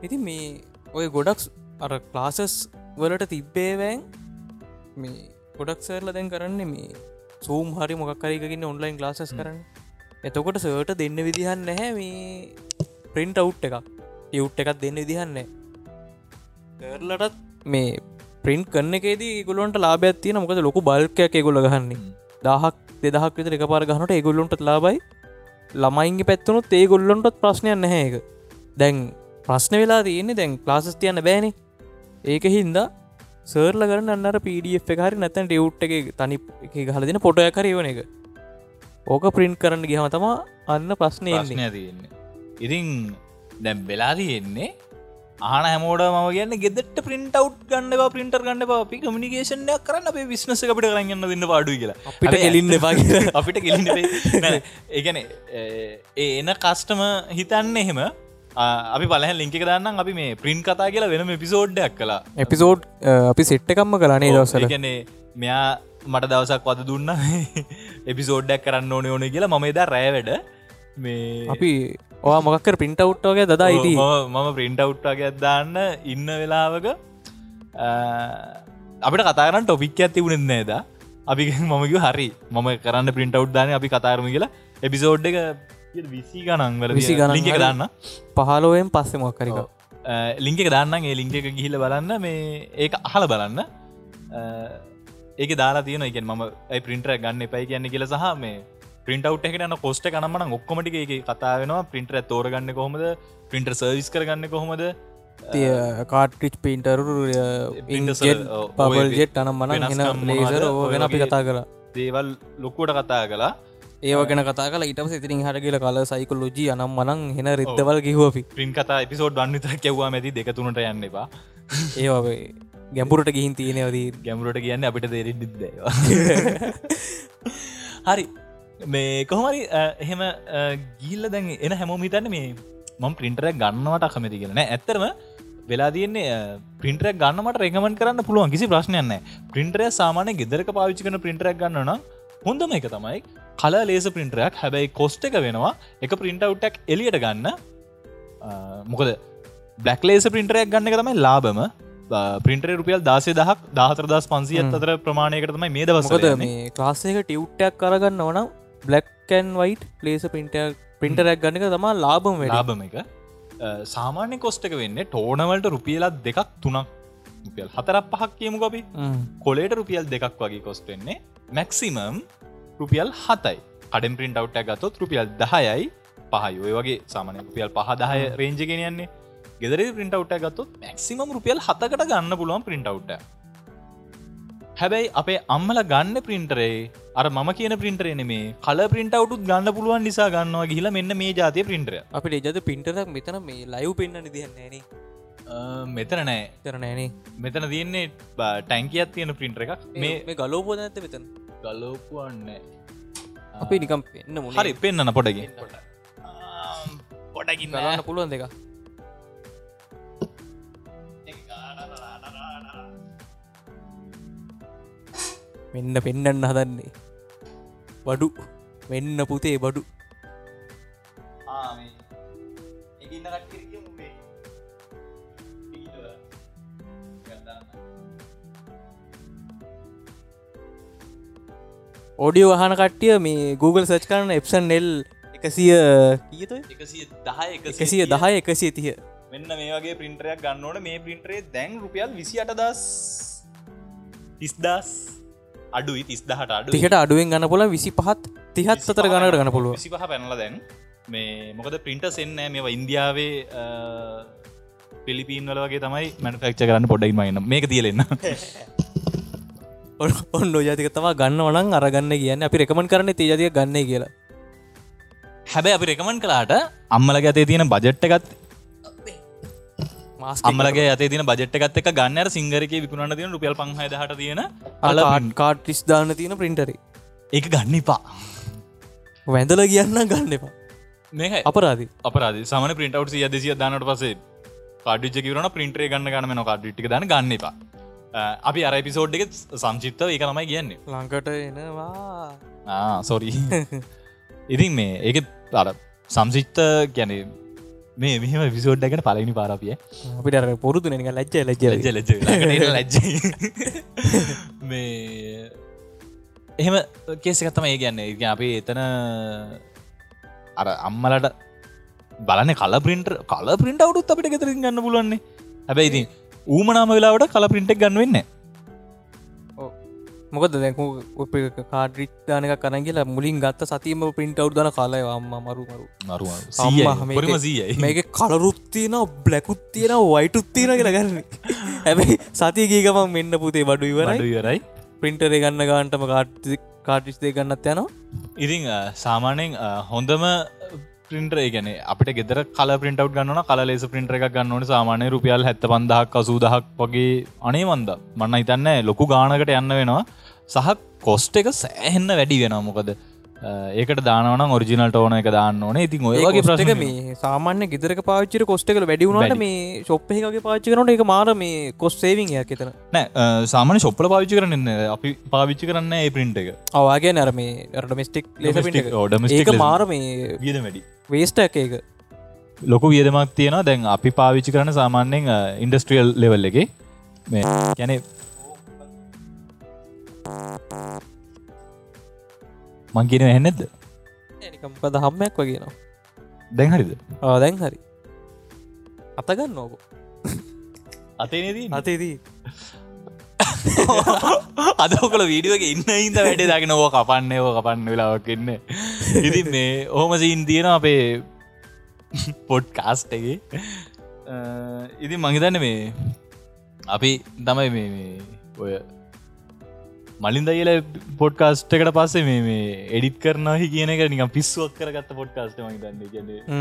ඉතින් මේ ඔය ගොඩක් අර ක්ලාසස් වලට තිබ්බේවෑන් මේ ගොඩක් සර්ල දැන් කරන්නේ මේ සූම් හරි මොකක්කරකකින්න ඔන්ලයින් ලාසස් කරන්න. එතකොට සට දෙන්න විදිහන්න නැහැ මේ ප්‍රින්ට අවු් එකක්. යවුට් එකක් දෙන්න විදිහන්නේ කරලටත් මේ ප්‍රින්ට් කන්න එකේදී ගොලොන්ට ලාබයක් තියෙන මොකද ලොකු බල්කයක් ගොල ගහන්නේ. දහක් දෙදහක් විතර එක පාර ගහනට ඒගොල්ලොන්ට ලාබයි ළමයින්ගේ පැත්වනුත් ඒ ගොල්ලොන්ටත් ප්‍රශ්නයක් නැහැ එක දැන් ප්‍රශ්න වෙලා තියෙන්නේ දැන් ලාසස් තියන්න බෑනේ. ඒක හින්දා සර්ල කරන්න අන්නර පඩF හරි නැතැන් ඩියවට් එක තනි එක හල දෙන පොටය කරවන එක. ඕක ප්‍රින්ට් කරන්න ගහම තමා අන්න ප්‍රශ්නය තියන්නේ. ඉතින් දැම් වෙලා තියෙන්නේ ආන හැමෝඩ ම ගන්න ගෙදට පින්ට අව් ගන්න පින්ටර් ගන්න අපි කමිනිකේෂනයක් කරන්න අපේ විශ්නස අපිට කරන්න දෙන්න පාඩු කියලා. අපිට එලින්න අපිට ඒගැන ඒ එන කස්ටම හිතන්න එහෙම අපි පලහ ලිංක දන්න අපි මේ ප්‍රින්් කතා කියලා වෙනම එපිසෝඩ්ඩයක් කලා එපිසෝඩ් අපි සෙට්ටකම්ම කලානේ දවසල ගැනේ මෙයා මට දවසක් වද දුන්න එපිසෝඩ්ඩක් කරන්න ඕන ඕන කියලා මම එදා රෑවැඩ මේ අපි ඕ මොකක්කර පින්ට අවට්ටෝගේ දදා ඉට මම ප්‍රින්ට අවට්ටගේ දාන්න ඉන්න වෙලාවක අපිට කතාරන්න ටොපික් ඇති වුණෙන් නේද අපි මමක හරි මම කරන්න පින්ට අවට් දාන අපි කතාරම කියලා. එපිසෝඩ් එක විසි ගනන් වල විසි ගණන් ලික දන්න. පහලෝවෙන් පස්සෙ මොක්කරික ලිංක දන්න ඒ ලිංක එක ගිහිල බලන්න. මේ ඒක අහල බලන්න. ඒක දාලා තියන එක ම පින්ටර ගන්න එපයි කියන්න කියල සහ මේ පින්ට අව් එකන කොස්ට කනමන ඔක්කොමටි එක කතා වෙනවා. පින්ටර තෝරගන්න කොහොමද? පින්ටර් සර්විස් කරගන්න කොහොමද? තිය කාටිච් පින්ටරු පබල් ජෙට් අනම් මන ලේසර ඕගෙන අපි කතා කලා දේවල් ලොකුවට කතා කලා ඒවගෙන කතා කල ඉටම සිතිරින් හටගල කල සයිකොලෝජී අනම් මනං හෙන රිද්දවල් ගිහෝපි පින් කතා එපිසෝඩ් වන්නත කෙවවා මැති දෙකතුනට යන්න එපා. ඒවා ගැඹුරට ගිහින් තියෙනවදී ගැඹුරට කියන්න අපිට දෙරෙඩිද්ද හරි. මේ කොහමරි එහෙම ගිල්ල දැන් එන හැමෝම හිතන්න මේ මම පින්ටරක් ගන්නවට කමති කියලන ඇත්තරම වෙලා තියන්නේ පින්ටරක් ගන්නමට රෙකමන් කරන්න පුළුවන් කිසි ප්‍රශ්නයන්න පින්ටරය සාමානය ගෙදරක පාවිච්චි කන පින්ටරක් ගන්නන හොඳම එක තමයි කල ලේස පින්ටරයක් හැබැයි කොස්ට එක වෙනවා. එක පින්ට අවට්ටක් එලියට ගන්න. මොකද බ්ලක් ලේස පින්ටරයක් ගන්න එක තමයි ලාබම පින්ටර රුපියල් දාසේ දහක් දාහතර දස් පන්සිය අතර ප්‍රමාණයකට තමයි මේ දවසද මේ ක්ලාසයක ටියව්ටක් කරගන්න ඕනම් බ්ලක්කන් වයිට ලේස පින්ට පින්ටරක් ගන්නක තමා ලාබම ලාබම එක. සාමාන්‍ය කොස්ටක වෙන්න ටෝනවලට රුපියලත් දෙකක් තුනක් රුපියල් හතරක් පහක් කියමු අපි. කොලේට රුපියල් දෙකක් වගේ කොස්ට වෙන්නේ. මැක්සිමම් රුපියල් හතයි. කඩම් පින්ට අවට් ගතොත් රුපියල් දහයයි පහයි. ඔය වගේ සාමනය රුපියල් පහදාය රේජගෙනයන්නේ ගෙදර පින්ට අවට් ගත්තුත් මැක්සිමම් රුපියල් හතකට ගන්න පුළුවන් පින්ට අවට් හැබැයි අපේ අම්මල ගන්න පින්ටරේ අර ම කියන පින්ටරේ මේ කල පින්ට අවුත් ගන්න පුළුවන් නිසා ගන්නවා ගහිලා මෙන්න මේ ජාතිය පින්ටර අපිට එජද පින්ටරක් මෙතන මේ ලයිව් පෙන්න්න දියන්නේන මෙතන නෑ. තරනෑනේ මෙතන තියන්නේ ටැන්කියත් තියෙන පින්ට එකක්. මේ ගලෝපෝද ඇත මෙතන? ගලෝපුවන්න අපි නිකම් පෙන්න්න මුණ හරි පෙන්න්න පොඩග පොඩකින් ගලන්න පුළුවන් දෙක මෙන්න පෙන්නන්න හදන්නේ. බඩු. මෙන්න පුතේ බඩු. ආමේ ඕඩියෝ වහන කට්ටිය මේ Google සච් කරන එප්සන් නෙල් එකසිය කියත එකසිය දහය එකසිය තිය මෙන්න මේ වගේ පින්ටරයක් ගන්නවට මේ පින්ටරේ දැන් රුපියල් විසි අටදස් තිස්දස්. අඩුයි තිස්දහට අඩු තිකට අඩුවෙන් ගන්න පොල විසි පහත් තිහත් සතර ගණට ගන්න පුළුව විසි පහ පැනල දැන්. මේ මොකද පින්ට සෙන්න මේවා ඉන්දියාවේ පිලිපීන් වල වගේ තමයි මැනෆක්ච කරන්න පොඩ්ඩයිම න්න මේක තියලෙන්න ඔන්න ජතික තවා ගන්න වනන් අරගන්න කියන්න. අපි රෙකමන් කරන තේජතිය ගන්න කියලා. හැබැ අපි රෙකමන් කලාට අම්මල ඇතේ තියෙන බජට්ටගත් අම්මලගේ ඇත තින බජට්ගත් එක ගන්නර සිංගරක විකුණන්න තියෙන රුපියල් පහද හට තියෙන අල කාටිස් දාන්න තියෙන පින්ටරේ ඒක ගන්න එපා. වැඳල කියන්න ගන්න එපා. මේ අපරාදි අපරාද සමන පින්ටවට් සිය දෙසිය දන්නට පසේ කාඩිච කිවරන පින්ටේ ගන්න ගන්න මෙන කාඩිටි දන්න ගන්න එපා අපි අර පිසෝඩ් එක සංචිත්තව එක ළමයි කියන්නේ. ලංකට එනවා. සොරී ඉතින් මේ ඒක අර සම්සිිත්ත ගැන මේ මෙහම විසෝඩ්ඩකට පලනි පාරපිය අපිට අර පොරුතු නක ලච්ච ලජ ලජ ලජ මේ එහෙම කේසිකත්තම ඒ ගැන්න ඒ අපි එතන අර අම්මලට බලන කල පින්ට කල පින්ට අවුත් අපිට ගෙතරින් ගන්න පුලන්නේ හැබැයි ඉතින් ඌමනාම වෙලාවට කල පින්ටෙක් ගන්න වෙන්න මොකද දැකු කාඩිට්දානක කරන කියලා මුලින් ගත්ත සතියම පින්ට අවුදන කාලය අම්ම මරු මරු මේක කලරුත්තියන බ්ලැකුත්තියන වයිටුත්තියන කියලා ගන්න. හැබැයි සතිය ගීකම මෙන්න පුතේ බඩු ඉවරයි. පින්ටරේ ගන්න ගාන්ටම කාටිස් දේ ගන්නත් යනවා. ඉතිං සාමානයෙන් හොඳම පින්ටර ගැන අපට ගෙදර කල පින්ටව් ගන්න කල ලෙස පින්ටර එකක් ගන්නවන සාමානය රුපියල් හැත්ත පන්දහක් අසූදහක් වගේ අනේ වන්ද මන්න හිතන්න ලොකු ගානකට යන්න වෙනවා. සහ කොස්ට එක සෑහෙන්න වැඩි වෙන මොකද? ඒකට දානවන ඔරිජිනල් ටෝන එක දාන්න ඕන. ඉතින් ඔයගේ ප්‍රශ්ක මේ සාමාන්‍ය ගෙදරක පාච්චිර කොස්ටකල වැඩිවුණට මේ ශොප්පහගේ පාච්චි කරනට එක මාර මේ කොස් සේවිංයක් එතන. නෑ සාමාන ශොප්පල පාවිච්චි කරන්න අපි පාවිච්චි කරන්න ඒ පින්ට එක. අවාගේ නර මේ ඩමස්ටික් ලේක මාර මේ වියද වැඩි වේස්ට එක එක ලොකු වියදමක් තියෙන දැන් අපි පාවිච්චි කරන සාමාන්‍යෙන් ඉන්ඩස්ට්‍රියල් ලෙවල් එක. මේ ගැන මංකින හැනෙද නිකම්පද හම්මයක් වගේනවා දැන් හරිද? දැන් හරි. අතගන්න නෝක අතේනදී? අතේදී. අදකල වීඩියෝක ඉන්න ඉද වැඩේ දකි නොව කපන්න ඕ කපන්න වෙලාවක් එන්න ඉතින් මේ ඕහම සීන් තියෙන අපේ පොඩ් කාස්ටගේ ඉතින් මහිතන්න මේ අපි තමයි මේ ඔය මලින් දයිල පොඩ්කාස්ට එකට පස්සේ මේ එඩිත් කරනහි කියන එක නික පිස්සුවක් කරගත්ත පොඩ්කාස්ට මහිතන්න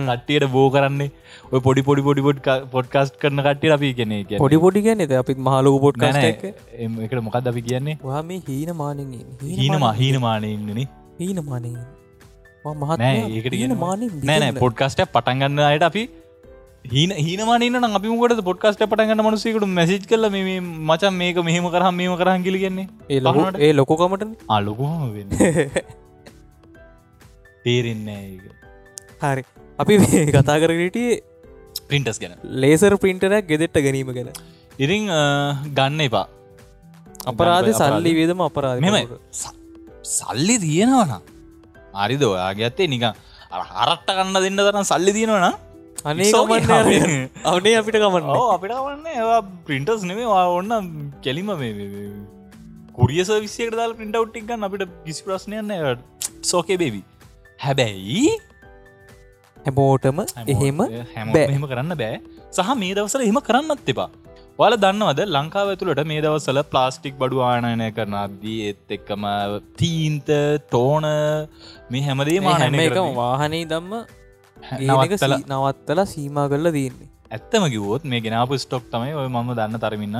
කට්ටියට බෝ කරන්නේ ඔය පොඩි පොඩි පොඩි පොඩ් පොඩ්කාස්ට කරන කට්ටිය අපි කියන පොඩි පොඩි කියන්න අපිත් මහලක පොඩ් එකට මොකක්ද අපි කියන්නේ? වා මේ හීන මානෙන් හීන මහීන මානයන්නන හීන මානෙන් මහත් පොඩ්කාස්ට පටන්ගන්න අයට අපි හීන හීනමානන්න අපිමකට පොඩ්කාස්ට පටගන්න මනුසයකට මැසිච් කල මේ මචන් මේක මෙහෙම කරහම් මේම කරහන් කිලිගන්නේ ඒ ලොහට ඒ ලොකකමට අලොකුහම වෙන්න. තේරෙන්නේ හරි. අපි කතා කරගටිය පින්ටස් ගැන. ලේසර් පින්ටරක් ගෙදෙට්ට ගැනීම ගැන. ඉරිං ගන්න එපා. අපරාධ සල්ලි වේදම අපරාධ මෙම සල්ලි තියෙනවන අරිද ඔයාගේ ඇත්තේ නිකං හරට්ට කන්න දෙන්න තරම් සල්ලි තියෙනවනා අනේ අවනේ අපිට ගමන්න. අපිට වන්න ඒවා පින්ටස් නෙමේ ඔන්න කෙලිම මේ කුරියස විසියට දාල් පින්ට අවට්ටික්ගන්න අපිට කිසි ප්‍රශ්නයන්න සෝකේ බේවි හැබැයි හැබෝටම එහෙම හැම කරන්න බෑ. සහ මේ දවසල එහෙම කරන්නත් එපා ඔල දන්නවද ලංකාව ඇතුළට මේ දවසල ප්ලාස්ටික් බඩු ආනයනය කරනදී එත් එක්කම තීන්ත තෝන මේ හැමදේ මානය එක වාහනේ දම්ම නවත්තල නවත්තලා සීමා කරලා තියන්නේ. ඇත්තම කිවෝත් මේ ගෙනාපු ස්ටොක් තමයි ඔය මම දන්න තරමින්න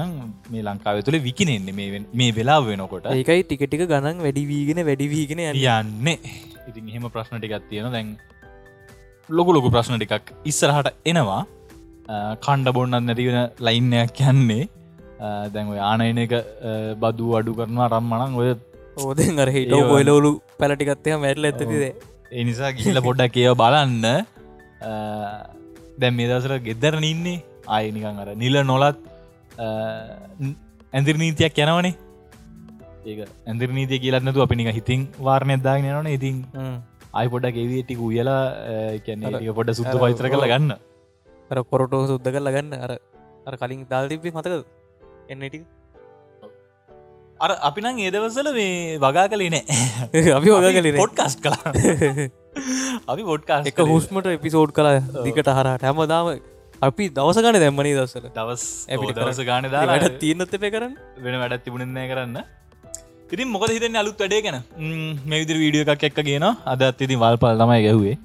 මේ ලංකාව තුළ විකිනෙන්නේ. මේ වෙලා වෙනකොට ඒකයි ටිකටික ගණන් වැඩිවීගෙන වැඩිවීගෙන යන්න. ඉතින් එහෙම ප්‍රශ්න ටිකක් තියෙන දැන් ලොකු ලොකු ප්‍රශ්න ටිකක් ඉස්සරහට එනවා කණ්ඩ බොන්නත් නැතිවෙන ලයින්නයක් යන්නේ. දැන් ඔය ආනයන එක බදු අඩු කරනවා රම්මනං ඔය ඕදෙන් අර හිට ගොලවලු පැලටිකත්තය මැටල ඇතතිදේ ඒ නිසා ගිහිල පොඩ්ඩක් ඒව බලන්න. දැම් මේ දසර ගෙදරන ඉන්නේ. ආයනිකං අර නිල නොලත් ඇඳරි නීතියක් යනවනේ. ඒක ඇඳරි නීතිය කියලන්නතු අපි නික හිතින් වාර්ණයදාගෙන යනවන. ඉතින් අයි පොඩක් එවිටික උයලා කැන්නේ පොඩ අර- පයිතර කළ ගන්න අර පොරටෝ සුද්ද කර ලගන්න අර අර කලින් දාල් තිබේ මතක එන්නටි අර අපි නං ඒදවසල මේ වගා කලේ නෑ. අපි වග කලින් පොඩ්කස්් කලා අපි පොඩ්කාස් එක හුස්මට එපිසෝඩ් කලා දිකට හරට හැමදාම අපි දවස ගන දැම්මනී දස්සල දවස් ඇපිට දවස ගාන වැඩ දාලා තියනොත් එපේ කරන්න. වෙන වැඩත් තිබුණනෑ කරන්න. ඉතින් මොකද හිතන්න අලුත් වැඩේ ගැන? මේ විදිර වීඩියෝ එකක් එක්ක කියන අදත් ඉතින් වල්පල් තමයි ගැහුවේ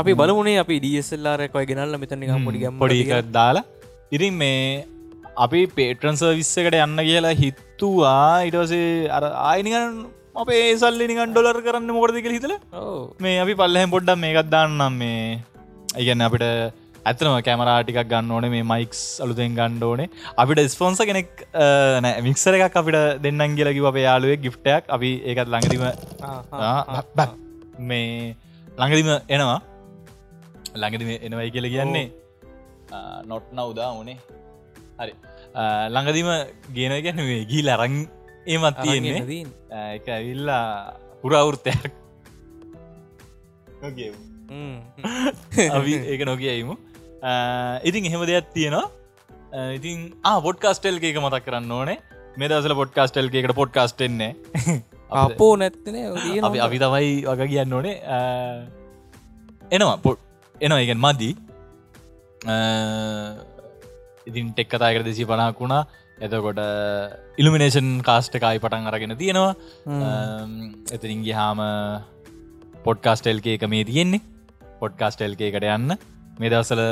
අපි බලමුණේ අපි ඩියස්සල්ලාරකයි ගෙනල්ල මෙතනි පොඩි පොඩි දාලා. ඉතින් මේ අපි පේට්‍රන් සර්විස්සකට යන්න කියලා හිත්තුවා ඉටවසේ අර ආයනිකන් අපේ සල්ලි නිකන් ඩොලර් කරන්න මොකරදික හිතල. මේ අපි පල්ලහැම් පොඩ්ඩම් මේකත් දාන්නම් මේ. ඉගන්න අපිට ඇතනම කැමරාටිකක් ගන්න ඕනේ මේ මයික්ස් අලුතෙන් ගණ්ඩ ඕනේ. අපිට ස්පොන්ස කෙනෙක් මික්සර එකක් අපිට දෙන්නම් කියලකි අපේ යාලුවෙක් ගිෆ්ටයක් අපි ඒකත් ළඟදිම මේ ළඟදිම එනවා ළඟදිම එනවයි කියල කියන්නේ. නොට්න උදා ඕනේ හරි. ළඟදිම ගෙන ගැන ගී ලරං ඒමත් තියෙන්නේ. එක ඇවිල්ලා පුරවෘත්තයක් අපි ඒක නොකියයිමු ඉතින් එහෙම දෙයක් තියෙනවා. ඉතින් පොඩ්කාස්ටල් එක මතක් කරන්න ඕනේ. මේ දසල පොඩ්කාස්ටල් එකට පොඩ්කාස්ටෙන්නේ අපෝ නැත්තන අපි අපි තමයි වග කියන්න ඕනේ. එනවා එනවා ඉගෙන් මදී. ඉතින් ටෙක් කතායකට දෙසි පනහක් වුණා. එතකොට ඉල්ිනේෂන් කාස්ට එකයි පටන් අරගෙන තියෙනවා. එතරින්ගේ හාම පොඩ්කාස්ටෙල්ක එක මේ තියෙන්නේ. පොඩ්කාස්ටෙල්ක එකට යන්න. මේ දවසල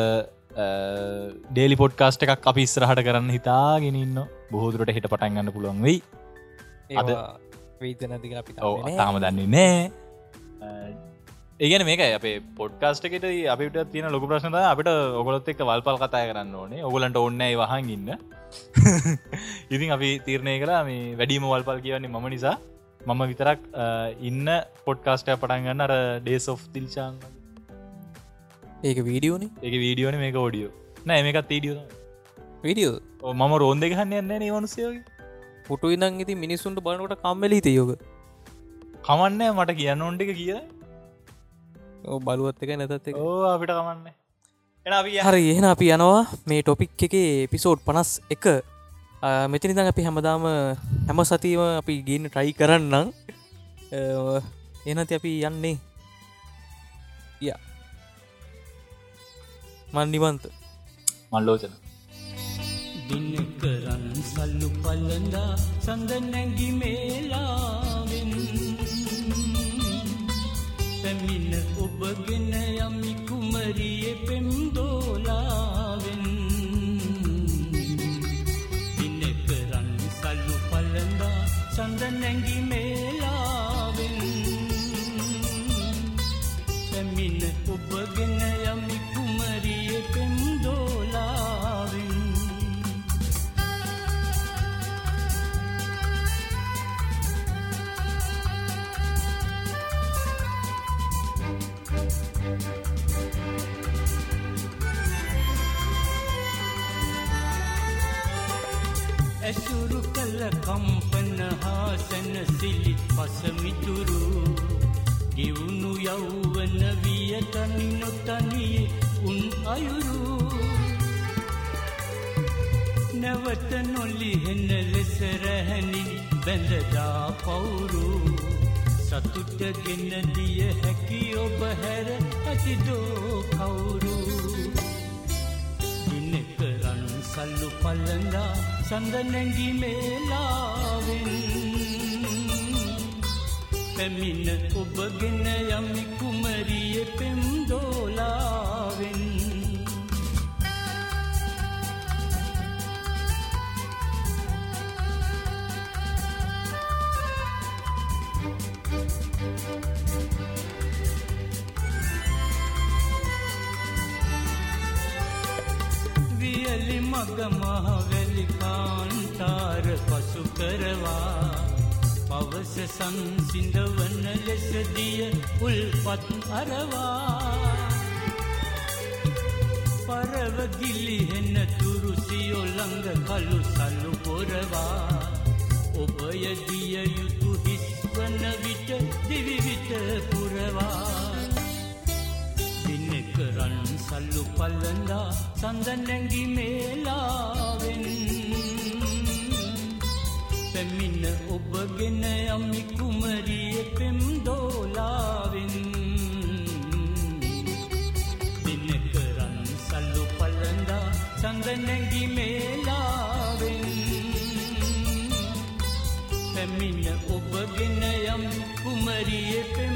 ඩේලි පොඩ්කාස්ට එකක් අපි ඉස්රහට කරන්න හිතාගෙනන්න බොහෝදුරට හිට පටන් ගන්න පුළුවන් වෙයි. අද වීතනතික අපි තාම දන්නේ නෑ ඒගන මේක අපේ පොඩ්කාස්ට එකට අපිට තියෙන ලොක ප්‍රශ්නත අපිට ඔගොලොත් එක් වල්පල් කතාය කරන්න ඕනේ. ඔගලන්ට ඔන්න වහන් ඉන්න. ඉතින් අපි තීරණය කර මේ වැඩීම වල්පල් කියවන්නේ මම නිසා. මම විතරක් ඉන්න පොඩ්කාස්ටය පටන්ගන්න අර ඩේස් ඔෆ් තිල්චාන් ඒක වීඩියෝන ඒක වීඩියෝන මේක ෝඩියෝ නෑ මේකත් ඊඩියෝ විඩියෝ මම රෝන්ද ගහන්න යන්න නිවනුසයගේ පුටු ඉදන් ඉති මිනිස්සුන්ට බලනට කම්මලීත යෝග කමන්න මට කියන්න ඔොන්ට එක කිය බලුවත් එක නැතත් අපිට කමන්න. හරි එහෙන අපි යනවා මේ ටොපික් එක එපිසෝඩ් පනස් එක. මෙතනිදං අපි හැමදාම හැම සතිීම අපි ගන්න ට්‍රයි කරන්නම්. එනති අපි යන්නේ. ය. මන්නිවන්ත මල්ලෝචන දිනකරන් සල්ලු පල්ලඳා සඳ නැගි මේලාවෙන් පැමිණ ඔබගෙන යමි කුමරිය පෙම් දෝලාවෙන් දිනකරන් සල්ලු පල්ලඳා සඳ නැගි මේලාවෙන්. පැමිණ ඔබගෙන කළ කම්පන හා සැනසිලි පසමිතුරු ගෙවුණු යව්වන විය තනි නොතනිය උන් අයුරු. නැවත නොලිහෙන ලෙස රැහැනි බැඳදා පවුරු. සතුටගෙන දිය හැකි ඔබ හැර ඇතිදෝ කවුරු. දිනකරන් සල්ලු පල්ලඳා සඳ නැගි මේලාවෙන්. පැමිණ ඔබගෙන යමි කුමරිය පෙම් දෝලාවෙන් වියලි මග මහවැලි කාන්තාර පසු කරවා. පවස සංසිඳවන ලෙසදිය උල්පත් අරවා. පරව ගිලිහෙන තුරුසියොළඟ කළු සල්ලු පොරවා. ඔබය දිය යුතු හිස්වන විට දිවිවිට පුරවා. දිනකරන් සල්ලු පල්ලඳා සඳනැගි මේලාවෙන්. පැමිණ ඔබගෙන යමි කුමරිය පෙම් දෝලාවෙන් දිනකරන් සල්ලු පල්ලඳා සඳනැගි මේලාවෙන්. පැමිණ ඔබගෙන යම් කුමරිය පෙම් දෝ